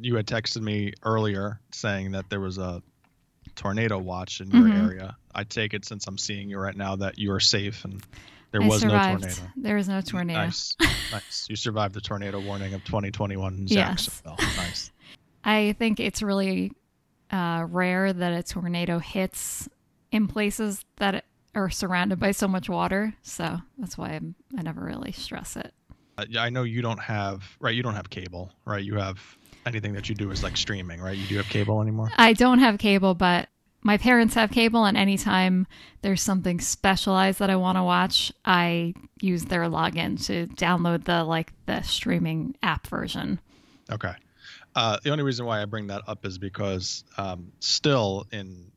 you had texted me earlier saying that there was a tornado watch in your Mhm. area. I take it since I'm seeing you right now that you are safe and there I was survived. no tornado. There was no tornado. Nice, nice. You survived the tornado warning of 2021 in Yes. Nice. I think it's really uh, rare that a tornado hits in places that are surrounded by so much water. So that's why I'm, I never really stress it. Uh, I know you don't have right. You don't have cable, right? You have anything that you do is like streaming, right? You do have cable anymore. I don't have cable, but my parents have cable, and anytime there's something specialized that I want to watch, I use their login to download the like the streaming app version. Okay. Uh, the only reason why I bring that up is because um, still in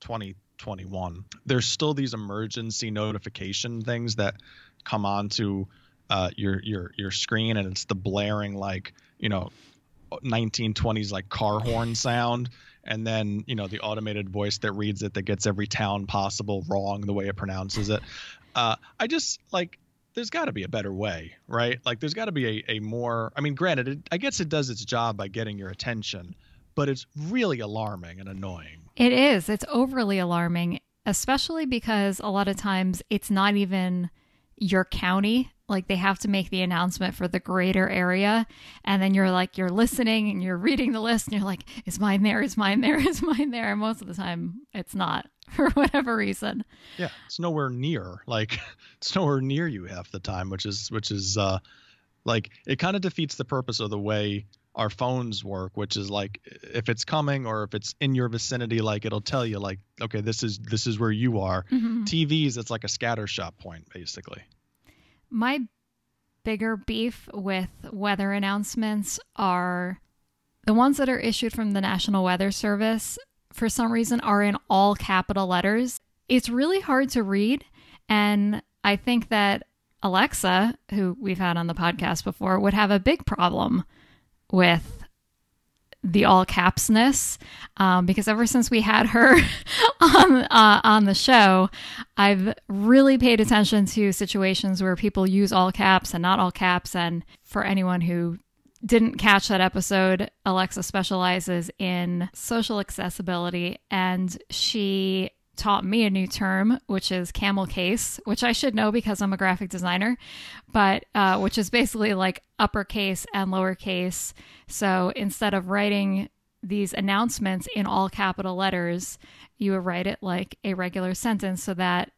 2021, there's still these emergency notification things that come onto uh, your your your screen, and it's the blaring like you know 1920s like car horn sound, and then you know the automated voice that reads it that gets every town possible wrong the way it pronounces it. Uh, I just like there's got to be a better way, right? Like there's got to be a, a more. I mean, granted, it, I guess it does its job by getting your attention, but it's really alarming and annoying. It is. It's overly alarming, especially because a lot of times it's not even your county. Like they have to make the announcement for the greater area. And then you're like, you're listening and you're reading the list and you're like, is mine there? Is mine there? Is mine there? And most of the time it's not for whatever reason. Yeah, it's nowhere near. Like it's nowhere near you half the time, which is which is uh, like it kind of defeats the purpose of the way our phones work, which is like if it's coming or if it's in your vicinity, like it'll tell you like, okay, this is this is where you are. Mhm. TVs, it's like a scatter shot point, basically. My bigger beef with weather announcements are the ones that are issued from the National Weather Service, for some reason, are in all capital letters. It's really hard to read. And I think that Alexa, who we've had on the podcast before, would have a big problem with the all capsness um, because ever since we had her on uh, on the show, I've really paid attention to situations where people use all caps and not all caps. And for anyone who didn't catch that episode, Alexa specializes in social accessibility, and she taught me a new term, which is camel case, which I should know because I'm a graphic designer, but uh, which is basically like uppercase and lowercase. So instead of writing these announcements in all capital letters, you would write it like a regular sentence so that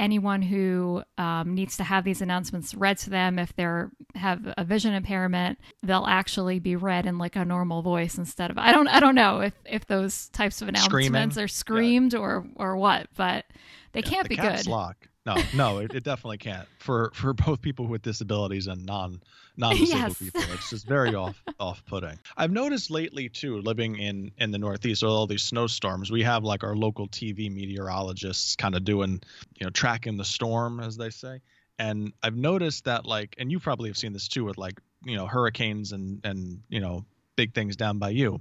anyone who um, needs to have these announcements read to them if they're have a vision impairment they'll actually be read in like a normal voice instead of i don't i don't know if if those types of announcements Screaming? are screamed or or what but they can't the be good lock. No, no, it, it definitely can't for for both people with disabilities and non non disabled Yes. people. It's just very off off putting. I've noticed lately too, living in in the Northeast with all these snowstorms, we have like our local TV meteorologists kind of doing, you know, tracking the storm as they say. And I've noticed that like, and you probably have seen this too with like you know hurricanes and and you know big things down by you.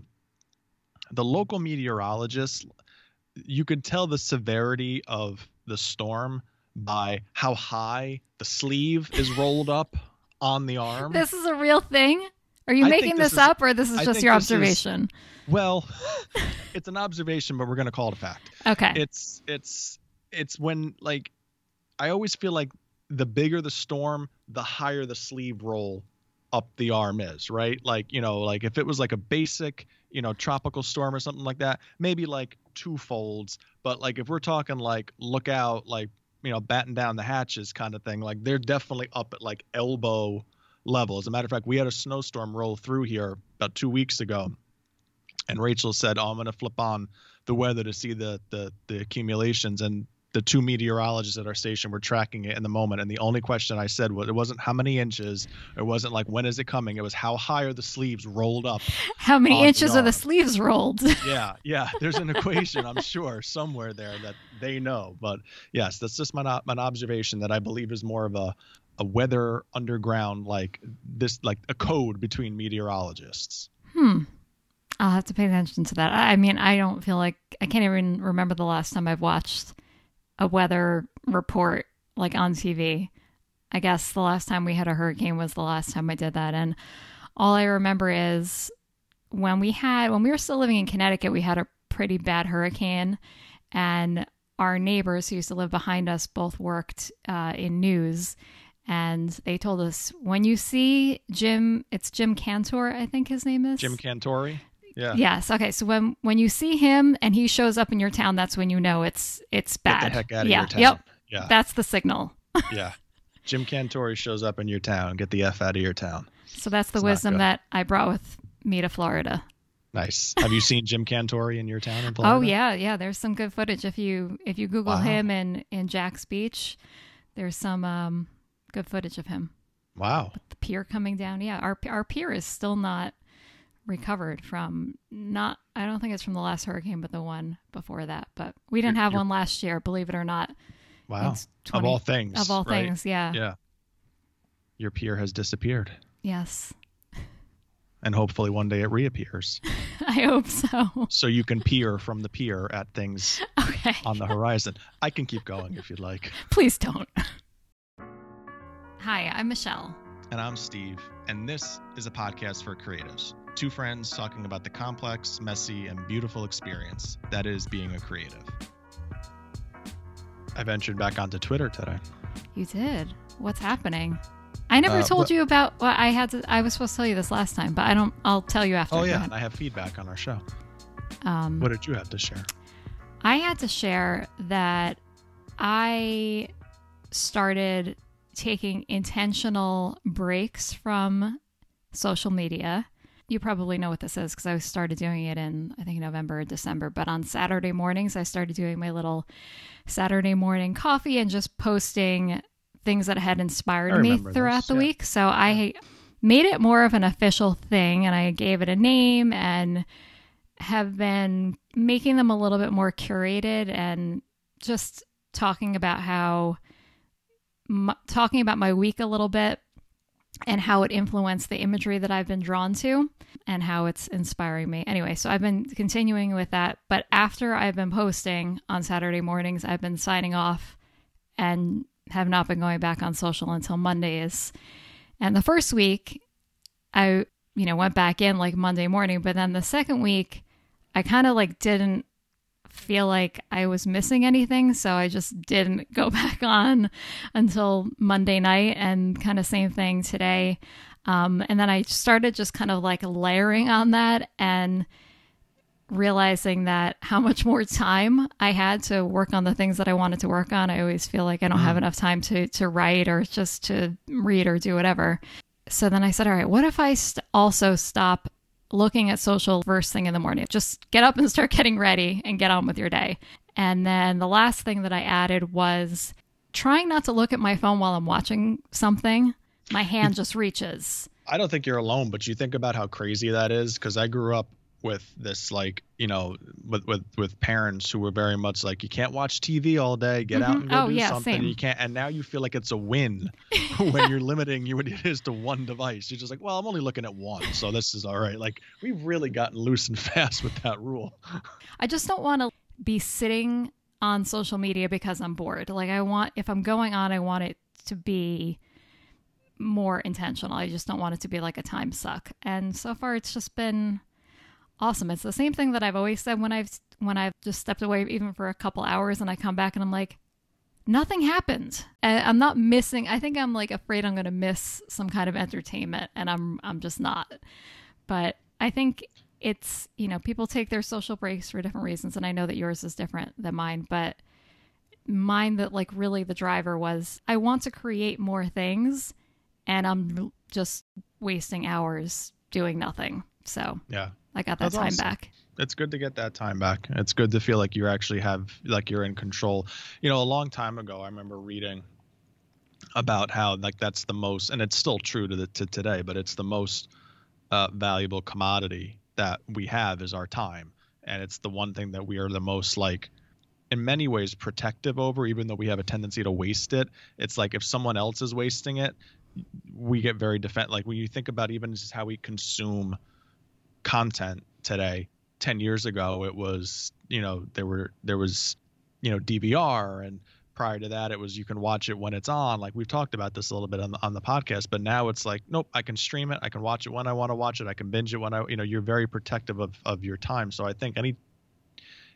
The local meteorologists, you could tell the severity of the storm by how high the sleeve is rolled up on the arm. this is a real thing are you I making this this, is- up or this is I just your this is- observation well, it's an observation, but we're going to call it a fact. okay It's it's it's when like I always feel like the bigger the storm, the higher the sleeve roll up the arm is, right? Like, you know, like if it was like a basic, you know, tropical storm or something like that, maybe like two folds. But like if we're talking like look out, like, you know, batten down the hatches kind of thing, like they're definitely up at like elbow level. As a matter of fact, we had a snowstorm roll through here about two weeks ago. And Rachel said, Oh, I'm gonna flip on the weather to see the the the accumulations and the two meteorologists at our station were tracking it in the moment and the only question i said was it wasn't how many inches it wasn't like when is it coming it was how high are the sleeves rolled up how many on the inches are the sleeves rolled yeah yeah there's an equation i'm sure somewhere there that they know but yes that's just my my observation that i believe is more of a a weather underground like this like a code between meteorologists Hmm. I'll have to pay attention to that. I mean, I don't feel like I can't even remember the last time I've watched a weather report like on TV. I guess the last time we had a hurricane was the last time I did that. And all I remember is when we had when we were still living in Connecticut, we had a pretty bad hurricane, and our neighbors who used to live behind us both worked uh, in news, and they told us when you see Jim, it's Jim Cantor, I think his name is Jim Cantore. Yeah. Yes. Okay. So when when you see him and he shows up in your town, that's when you know it's it's bad. Get the heck out of yeah. your town. Yep. Yeah. That's the signal. yeah. Jim Cantore shows up in your town. Get the f out of your town. So that's the It's wisdom that I brought with me to Florida. Nice. Have you seen Jim Cantore in your town in Florida? Oh yeah, yeah. There's some good footage if you if you Google Wow. him in in Jax Beach. There's some um good footage of him. Wow. The pier coming down. Yeah, our our pier is still not recovered from not. I don't think it's from the last hurricane, but the one before that. But we didn't You're- have one last year. Believe it or not. Wow. It's of all things. of all right? things, yeah. Yeah. Your pier has disappeared. Yes. And hopefully one day it reappears. I hope so. So you can peer from the pier at things Okay. on the horizon. I can keep going if you'd like. Please don't. Hi, I'm Michelle. And I'm Steve, and this is a podcast for creatives. Two friends talking about the complex, messy, and beautiful experience that is being a creative. I ventured back onto Twitter today. You did. What's happening? I never Uh, told what- you about what I had to. I was supposed to tell you this last time, but I don't. I'll tell you after. Oh, yeah, and I have feedback on our show. Um, What did you have to share? I had to share that I started taking intentional breaks from social media. You probably know what this is because I started doing it in, I think, November or December. But on Saturday mornings, I started doing my little Saturday morning coffee and just posting things that had inspired me throughout this, the yeah. week. So I made it more of an official thing and I gave it a name and have been making them a little bit more curated and just talking about how m- talking about my week a little bit and how it influenced the imagery that I've been drawn to and how it's inspiring me. Anyway, so I've been continuing with that, but after I've been posting on Saturday mornings, I've been signing off and have not been going back on social until Mondays. And the first week, I you know went back in like Monday morning, but then the second week, I kind of like didn't feel like I was missing anything, so I just didn't go back on until Monday night, and kind of same thing today. Um, and then I started just kind of like layering on that and realizing that how much more time I had to work on the things that I wanted to work on. I always feel like I don't have enough time to to write or just to read or do whatever. So then I said, all right, what if I st- also stop looking at social first thing in the morning? Just get up and start getting ready and get on with your day. And then the last thing that I added was trying not to look at my phone while I'm watching something. My hand just reaches. I don't think you're alone, but you think about how crazy that is because I grew up with this like you know with with with parents who were very much like you can't watch TV all day, get out Mhm. and go Oh, do yeah, something. same. You can't, and now you feel like it's a win when you're limiting you what it is to one device. You're just like, well, I'm only looking at one, so this is all right. Like we've really gotten loose and fast with that rule. I just don't want to be sitting on social media because I'm bored. Like I want if I'm going on, I want it to be more intentional. I just don't want it to be like a time suck. And so far it's just been awesome. It's the same thing that I've always said when I've when I've just stepped away even for a couple hours and I come back and I'm like nothing happened. I'm not missing I think I'm like afraid I'm going to miss some kind of entertainment and I'm I'm just not. But I think it's, you know, people take their social breaks for different reasons and I know that yours is different than mine, but mine that like really the driver was I want to create more things and I'm just wasting hours doing nothing. So Yeah. I got that That's time awesome. back. it's good to get that time back. It's good to feel like you actually have like you're in control. You know, a long time ago, I remember reading about how like that's the most, and it's still true to the to today, but it's the most uh, valuable commodity that we have is our time, and it's the one thing that we are the most like in many ways protective over even though we have a tendency to waste it it's like if someone else is wasting it we get very defend like when you think about even just how we consume content today. 10 years ago it was you know there were there was you know DVR and prior to that it was you can watch it when it's on. Like we've talked about this a little bit on the, on the podcast but now it's like nope i can stream it i can watch it when i want to watch it i can binge it when i you know you're very protective of of your time. So i think any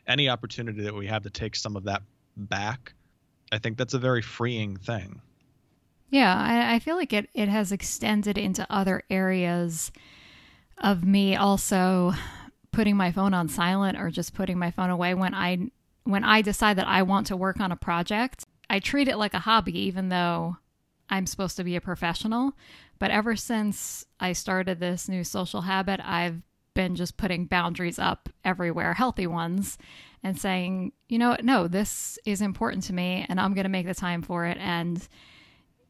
any opportunity that we have to take some of that back i think that's a very freeing thing. Yeah i, I feel like it it has extended into other areas of me also putting my phone on silent or just putting my phone away when i when I decide that I want to work on a project, I treat it like a hobby, even though I'm supposed to be a professional. But ever since I started this new social habit, I've been just putting boundaries up everywhere, healthy ones, and saying, you know, no, this is important to me and I'm going to make the time for it. And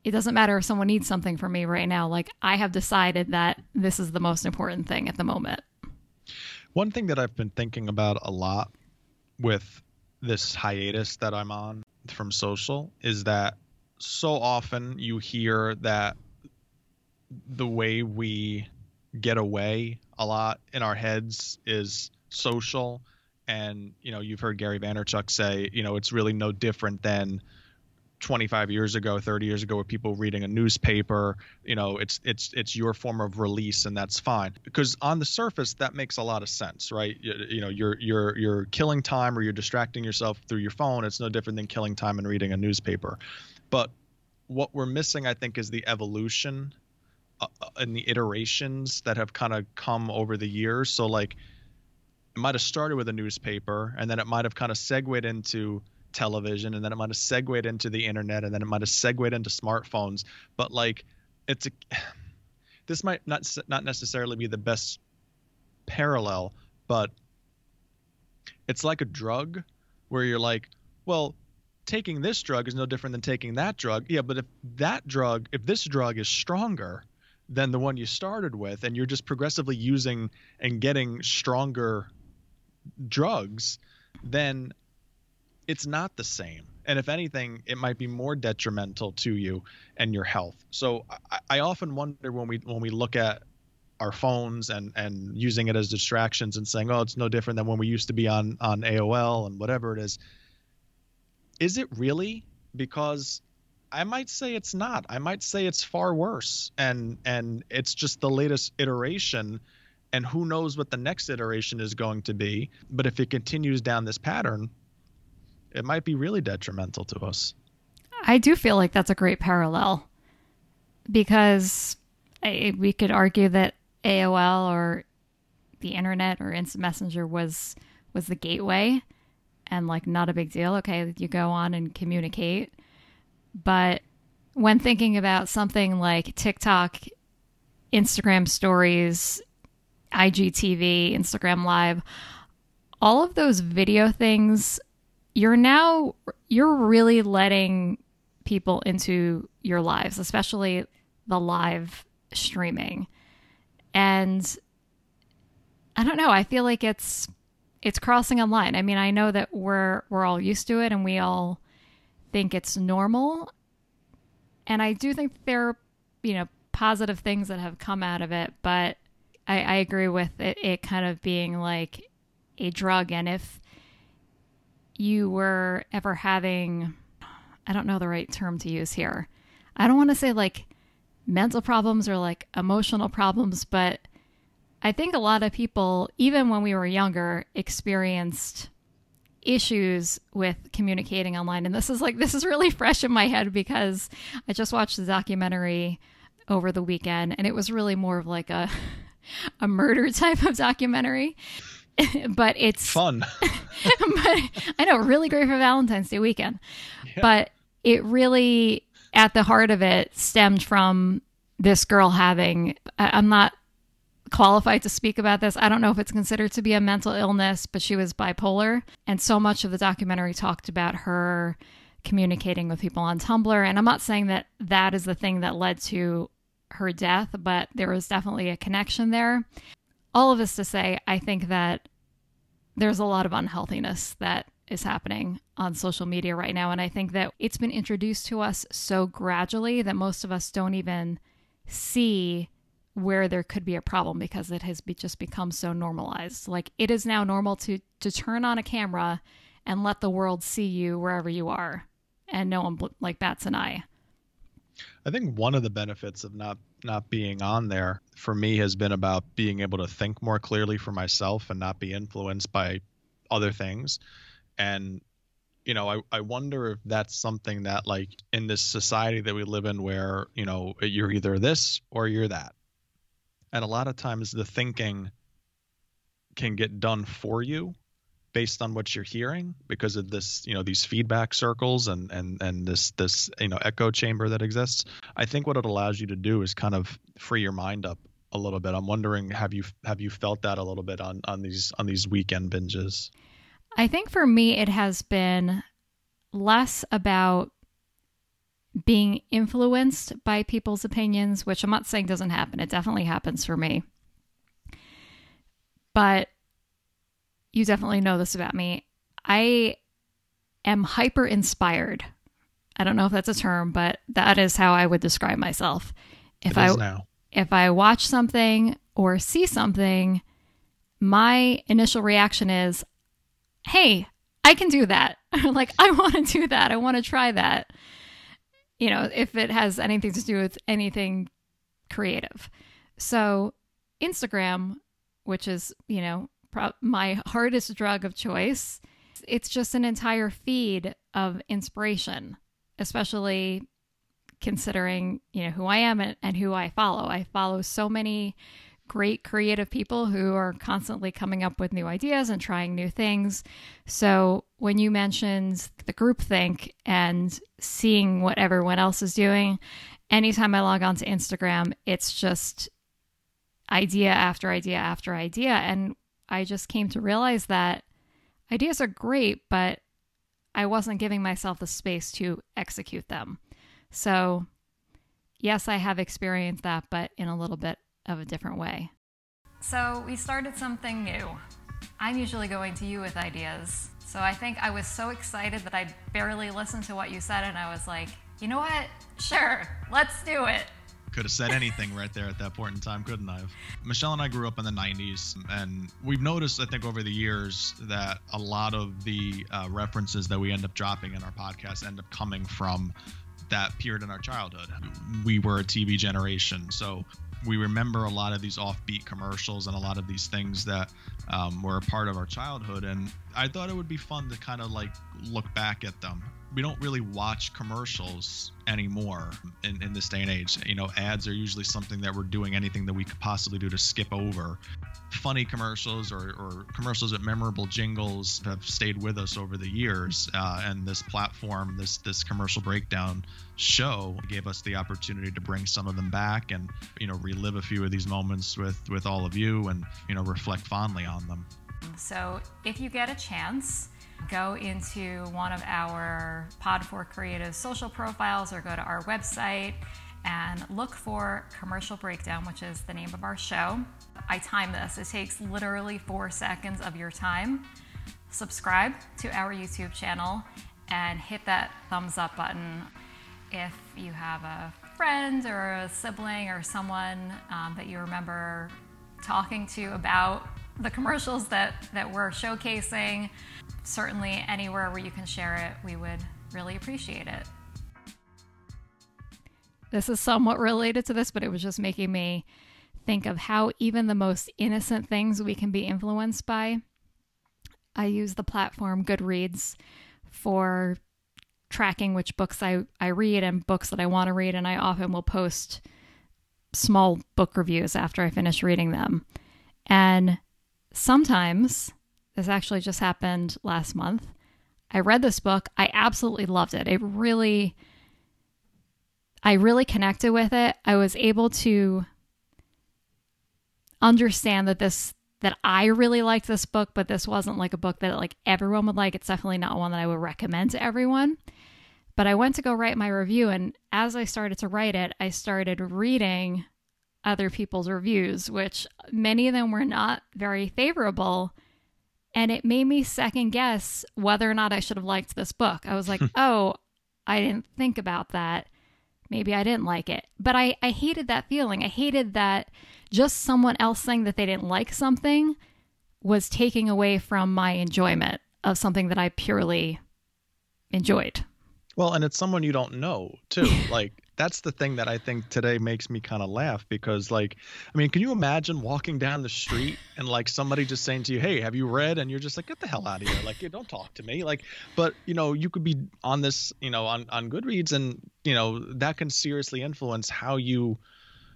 it doesn't matter if someone needs something from me right now. Like, I have decided that this is the most important thing at the moment. One thing that I've been thinking about a lot with this hiatus that I'm on from social is that so often you hear that the way we get away a lot in our heads is social and you know you've heard Gary Vaynerchuk say you know it's really no different than 25 years ago 30 years ago with people reading a newspaper you know it's it's it's your form of release and that's fine. Because on the surface that makes a lot of sense right? You, you, know you're you're you're killing time or you're distracting yourself through your phone. It's no different than killing time and reading a newspaper. But what we're missing i think is the evolution uh, uh and the iterations that have kind of come over the years. So like it might have started with a newspaper and then it might have kind of segued into television and then it might have segued into the internet and then it might have segued into smartphones. But like it's a this might not not necessarily be the best parallel but it's like a drug where you're like well taking this drug is no different than taking that drug. Yeah but if that drug if this drug is stronger than the one you started with and you're just progressively using and getting stronger drugs then it's not the same. And if anything, it might be more detrimental to you and your health. So I, I often wonder when we when we look at our phones and and using it as distractions and saying, oh, it's no different than when we used to be on on AOL and whatever it is. Is it really? Because I might say it's not. I might say it's far worse, and and it's just the latest iteration, and who knows what the next iteration is going to be. But if it continues down this pattern, it might be really detrimental to us. I do feel like that's a great parallel because I, we could argue that AOL or the internet or instant messenger was was the gateway and like not a big deal. Okay, you go on and communicate. But when thinking about something like TikTok, Instagram stories, IGTV, Instagram live, all of those video things you're now you're really letting people into your lives, especially the live streaming. And I don't know, I feel like it's it's crossing a line. I mean, I know that we're we're all used to it and we all think it's normal. And I do think there are, you know, positive things that have come out of it, but I, I agree with it, it kind of being like a drug. And if you were ever having, I don't know the right term to use here. I don't want to say like mental problems or like emotional problems, but I think a lot of people, even when we were younger, experienced issues with communicating online. And this is like, this is really fresh in my head because I just watched the documentary over the weekend and it was really more of like a, a murder type of documentary. but it's fun. but I know, really great for Valentine's Day weekend. Yeah. But it really, at the heart of it, stemmed from this girl having. I'm not qualified to speak about this. I don't know if it's considered to be a mental illness, but she was bipolar. And so much of the documentary talked about her communicating with people on Tumblr. And I'm not saying that that is the thing that led to her death, but there was definitely a connection there all of this to say, I think that there's a lot of unhealthiness that is happening on social media right now. And I think that it's been introduced to us so gradually that most of us don't even see where there could be a problem because it has be, just become so normalized. Like it is now normal to to turn on a camera and let the world see you wherever you are. and no one like bats an eye. I think one of the benefits of not not being on there for me has been about being able to think more clearly for myself and not be influenced by other things. And you know, I, I wonder if that's something that like in this society that we live in where, you know, you're either this or you're that. And a lot of times the thinking can get done for you based on what you're hearing because of this you know these feedback circles and and and this this you know echo chamber that exists i think what it allows you to do is kind of free your mind up a little bit. I'm wondering have you have you felt that a little bit on on these on these weekend binges? I think for me it has been less about being influenced by people's opinions which i'm not saying doesn't happen. It definitely happens for me. But you definitely know this about me. I am hyper inspired. I don't know if that's a term, but that is how I would describe myself. If I now. if I watch something or see something, my initial reaction is, "Hey, I can do that." like I want to do that. I want to try that. You know, if it has anything to do with anything creative. So, Instagram, which is, you know, pro- my hardest drug of choice. It's just an entire feed of inspiration, especially considering, you know, who I am and, and who I follow. I follow so many great creative people who are constantly coming up with new ideas and trying new things. So when you mentioned the groupthink and seeing what everyone else is doing, anytime I log on to Instagram, it's just idea after idea after idea. And I just came to realize that ideas are great, but I wasn't giving myself the space to execute them. So, yes, I have experienced that, but in a little bit of a different way. So, we started something new. I'm usually going to you with ideas. So, I think I was so excited that I barely listened to what you said, and I was like, you know what? Sure, let's do it. Could have said anything right there at that point in time, couldn't I? Michelle and I grew up in the 90s, and we've noticed, I think, over the years that a lot of the uh, references that we end up dropping in our podcast end up coming from that period in our childhood. We were a TV generation, so we remember a lot of these offbeat commercials and a lot of these things that um, were a part of our childhood. And I thought it would be fun to kind of like look back at them we don't really watch commercials anymore in, in this day and age. You know, ads are usually something that we're doing anything that we could possibly do to skip over. Funny commercials or, or commercials with memorable jingles have stayed with us over the years. Uh, and this platform, this this commercial breakdown show, gave us the opportunity to bring some of them back and you know relive a few of these moments with with all of you and you know reflect fondly on them. So if you get a chance go into one of our Pod for Creative social profiles or go to our website and look for Commercial Breakdown, which is the name of our show. I time this, it takes literally four seconds of your time. Subscribe to our YouTube channel and hit that thumbs up button if you have a friend or a sibling or someone um, that you remember talking to about the commercials that, that we're showcasing certainly anywhere where you can share it, we would really appreciate it. This is somewhat related to this, but it was just making me think of how even the most innocent things we can be influenced by. I use the platform Goodreads for tracking which books I, I read and books that I want to read, and I often will post small book reviews after I finish reading them. And sometimes this actually just happened last month. I read this book. I absolutely loved it. It really, I really connected with it. I was able to understand that this, that I really liked this book, but this wasn't like a book that like everyone would like. It's definitely not one that I would recommend to everyone. But I went to go write my review, and as I started to write it, I started reading other people's reviews, which many of them were not very favorable. And it made me second guess whether or not I should have liked this book. I was like, oh, I didn't think about that. Maybe I didn't like it. But I, I hated that feeling. I hated that just someone else saying that they didn't like something was taking away from my enjoyment of something that I purely enjoyed. Well, and it's someone you don't know too. like that's the thing that I think today makes me kind of laugh because like I mean, can you imagine walking down the street and like somebody just saying to you, "Hey, have you read?" and you're just like, "Get the hell out of here." Like, don't talk to me. Like, but you know, you could be on this, you know, on on Goodreads and, you know, that can seriously influence how you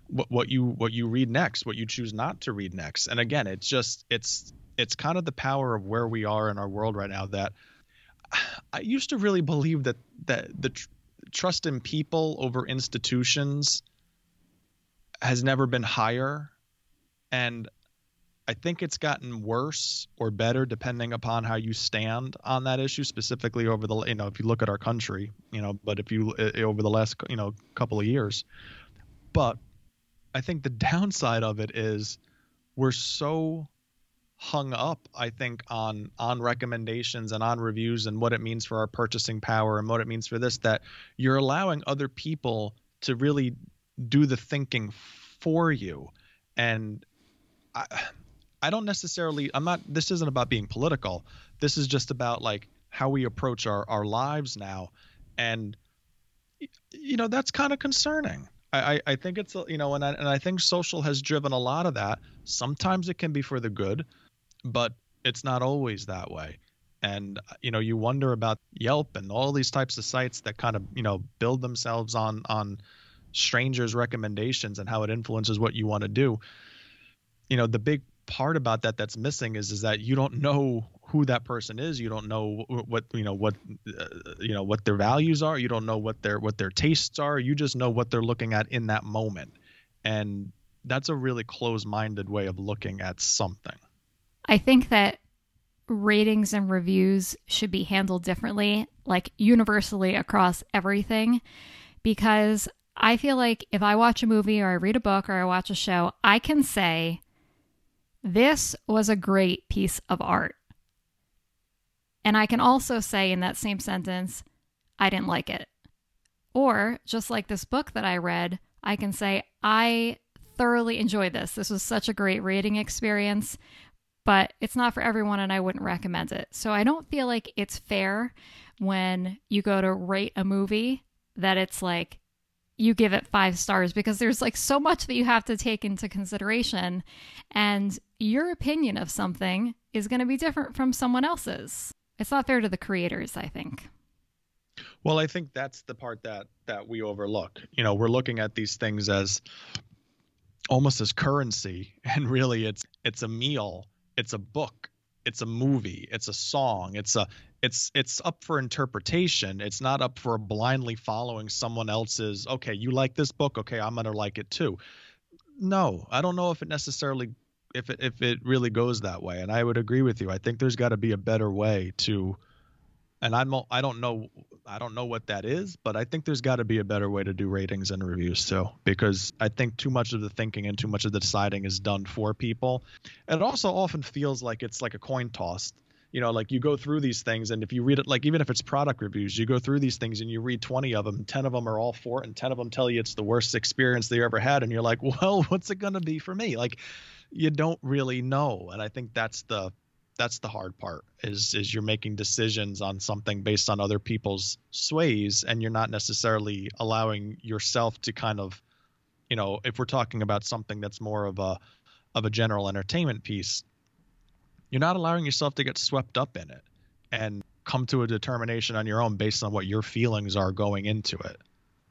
what, what you what you read next, what you choose not to read next. And again, it's just it's it's kind of the power of where we are in our world right now that I used to really believe that that the tr- trust in people over institutions has never been higher, and I think it's gotten worse or better depending upon how you stand on that issue. Specifically, over the you know if you look at our country, you know, but if you over the last you know couple of years, but I think the downside of it is we're so hung up i think on on recommendations and on reviews and what it means for our purchasing power and what it means for this that you're allowing other people to really do the thinking for you. And i i don't necessarily i'm not this isn't about being political. This is just about like how we approach our our lives now. And you know that's kind of concerning. I, I think it's you know and I, and I think social has driven a lot of that. Sometimes it can be for the good but it's not always that way. And you know you wonder about yelp and all these types of sites that kind of you know build themselves on on strangers recommendations and how it influences what you want to do. You know the big part about that that's missing is is that you don't know who that person is. You don't know what you know what uh, you know what their values are. You don't know what their what their tastes are. You just know what they're looking at in that moment. And that's a really closed-minded way of looking at something I think that ratings and reviews should be handled differently, like universally across everything, because I feel like if I watch a movie or I read a book or I watch a show, I can say, this was a great piece of art. And I can also say in that same sentence, I didn't like it. Or just like this book that I read, I can say, I thoroughly enjoyed this. This was such a great reading experience but it's not for everyone and I wouldn't recommend it. So I don't feel like it's fair when you go to rate a movie that it's like you give it five stars because there's like so much that you have to take into consideration. And your opinion of something is going to be different from someone else's. It's not fair to the creators, I think. Well, I think that's the part that that we overlook. You know, we're looking at these things as almost as currency and really it's it's a meal it's a book it's a movie it's a song it's a it's it's up for interpretation it's not up for blindly following someone else's okay you like this book? Okay i'm gonna like it too. No i don't know if it necessarily if it if it really goes that way and i would agree with you i think there's got to be a better way to and I'm I don't know I don't know what that is, but I think there's got to be a better way to do ratings and reviews too, because I think too much of the thinking and too much of the deciding is done for people. And it also often feels like it's like a coin toss. You know, like you go through these things, and if you read it, like even if it's product reviews, you go through these things and you read 20 of them, 10 of them are all for it, and 10 of them tell you it's the worst experience they ever had, and you're like, well, what's it gonna be for me? Like, you don't really know, and I think that's the that's the hard part is is you're making decisions on something based on other people's sways and you're not necessarily allowing yourself to kind of you know if we're talking about something that's more of a of a general entertainment piece you're not allowing yourself to get swept up in it and come to a determination on your own based on what your feelings are going into it.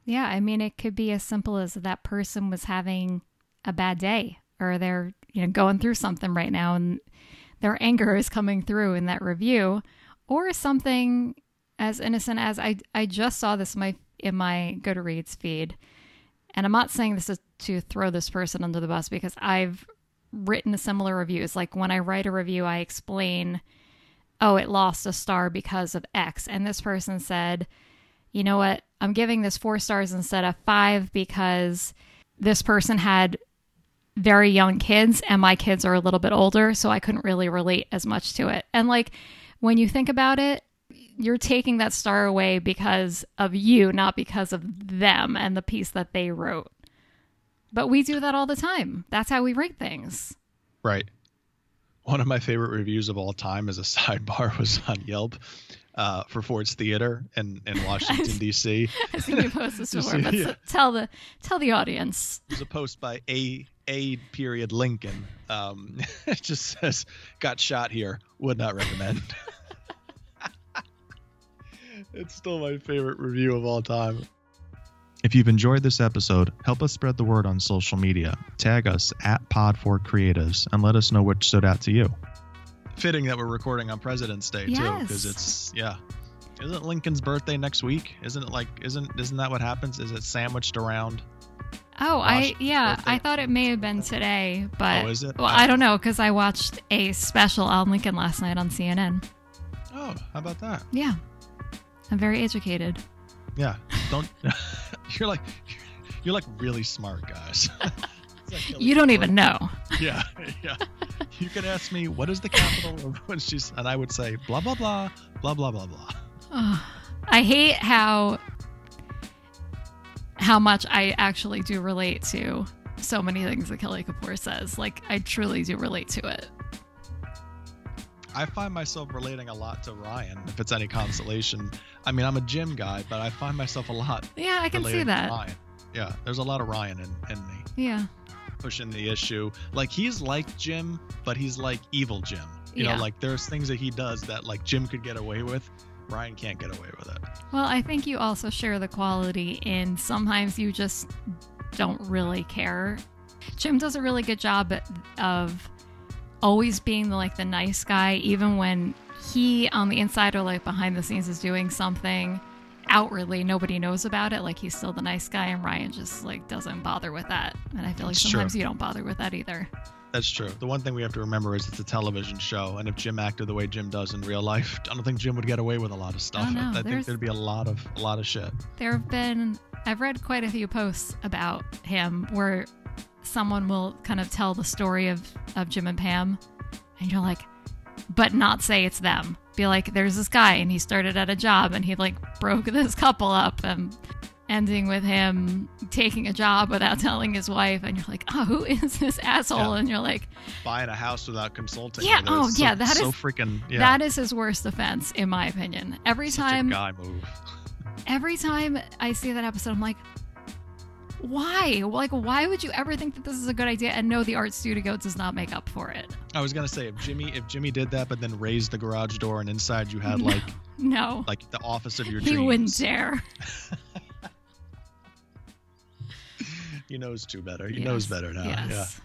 Yeah i mean it could be as simple as that person was having a bad day or they're you know going through something right now and their anger is coming through in that review, or something as innocent as I I just saw this in my in my Goodreads feed, and I'm not saying this is to throw this person under the bus because I've written similar reviews. Like when I write a review, I explain, oh, it lost a star because of X, and this person said, you know what, I'm giving this four stars instead of five because this person had very young kids and my kids are a little bit older, so I couldn't really relate as much to it. And like when you think about it, you're taking that star away because of you, not because of them and the piece that they wrote. But we do that all the time. That's how we rate things. Right. One of my favorite reviews of all time as a sidebar was on Yelp uh, for Ford's Theater in, in Washington D.C. I think you posted this before, but yeah. tell the tell the audience. There's a post by A A period Lincoln. Um, it just says, "Got shot here. Would not recommend." it's still my favorite review of all time. If you've enjoyed this episode, help us spread the word on social media. Tag us at PodForCreatives and let us know what stood out to you. Fitting that we're recording on President's Day too, because it's yeah. Isn't Lincoln's birthday next week? Isn't it like isn't isn't that what happens? Is it sandwiched around? Oh, I yeah, birthday. I thought it may have been today, but Oh, is it? well, I don't know because I watched a special on Lincoln last night on CNN. Oh, how about that? Yeah, I'm very educated. Yeah, don't. you're like you're like really smart guys. Like You don't even know. Yeah, yeah. You could ask me what is the capital of when she's, and I would say blah blah blah blah blah blah blah. Ugh. I hate how how much I actually do relate to so many things that Kelly Kapoor says. Like I truly do relate to it. I find myself relating a lot to Ryan, if it's any consolation. I mean, I'm a Jim guy, but I find myself a lot Yeah, I can see that. Ryan. Yeah, there's a lot of Ryan in, in me Yeah. pushing the issue. Like he's like Jim, but he's like evil Jim. You Yeah. know, like there's things that he does that like Jim could get away with. Ryan can't get away with it. Well, I think you also share the quality in sometimes you just don't really care. Jim does a really good job of always being the, like the nice guy, even when he on the inside or like behind the scenes is doing something outwardly nobody knows about it. Like he's still the nice guy, and Ryan just like doesn't bother with that. And I feel like It's true. sometimes you don't bother with that either. That's true. The one thing we have to remember is it's a television show, and if Jim acted the way Jim does in real life, I don't think Jim would get away with a lot of stuff. Oh, no, I think there'd be a lot of a lot of shit. There have been, I've read quite a few posts about him where someone will kind of tell the story of, of Jim and Pam, and you're like, but not say it's them. Be like, there's this guy, and he started at a job, and he like broke this couple up, and ending with him taking a job without telling his wife, and you're like, oh, who is this asshole? Yeah. And you're like, Buying a house without consulting. Yeah, oh, so, yeah, that so is- freaking yeah. that is his worst offense, in my opinion. Every such time guy move. every time I see that episode, I'm like, why? Like, why would you ever think that this is a good idea? And no, the art studio does not make up for it. I was gonna say if Jimmy if Jimmy did that, but then raised the garage door and inside you had like No, like the office of your he dreams. wouldn't dare. He knows too better. He Yes, knows better now. Yes.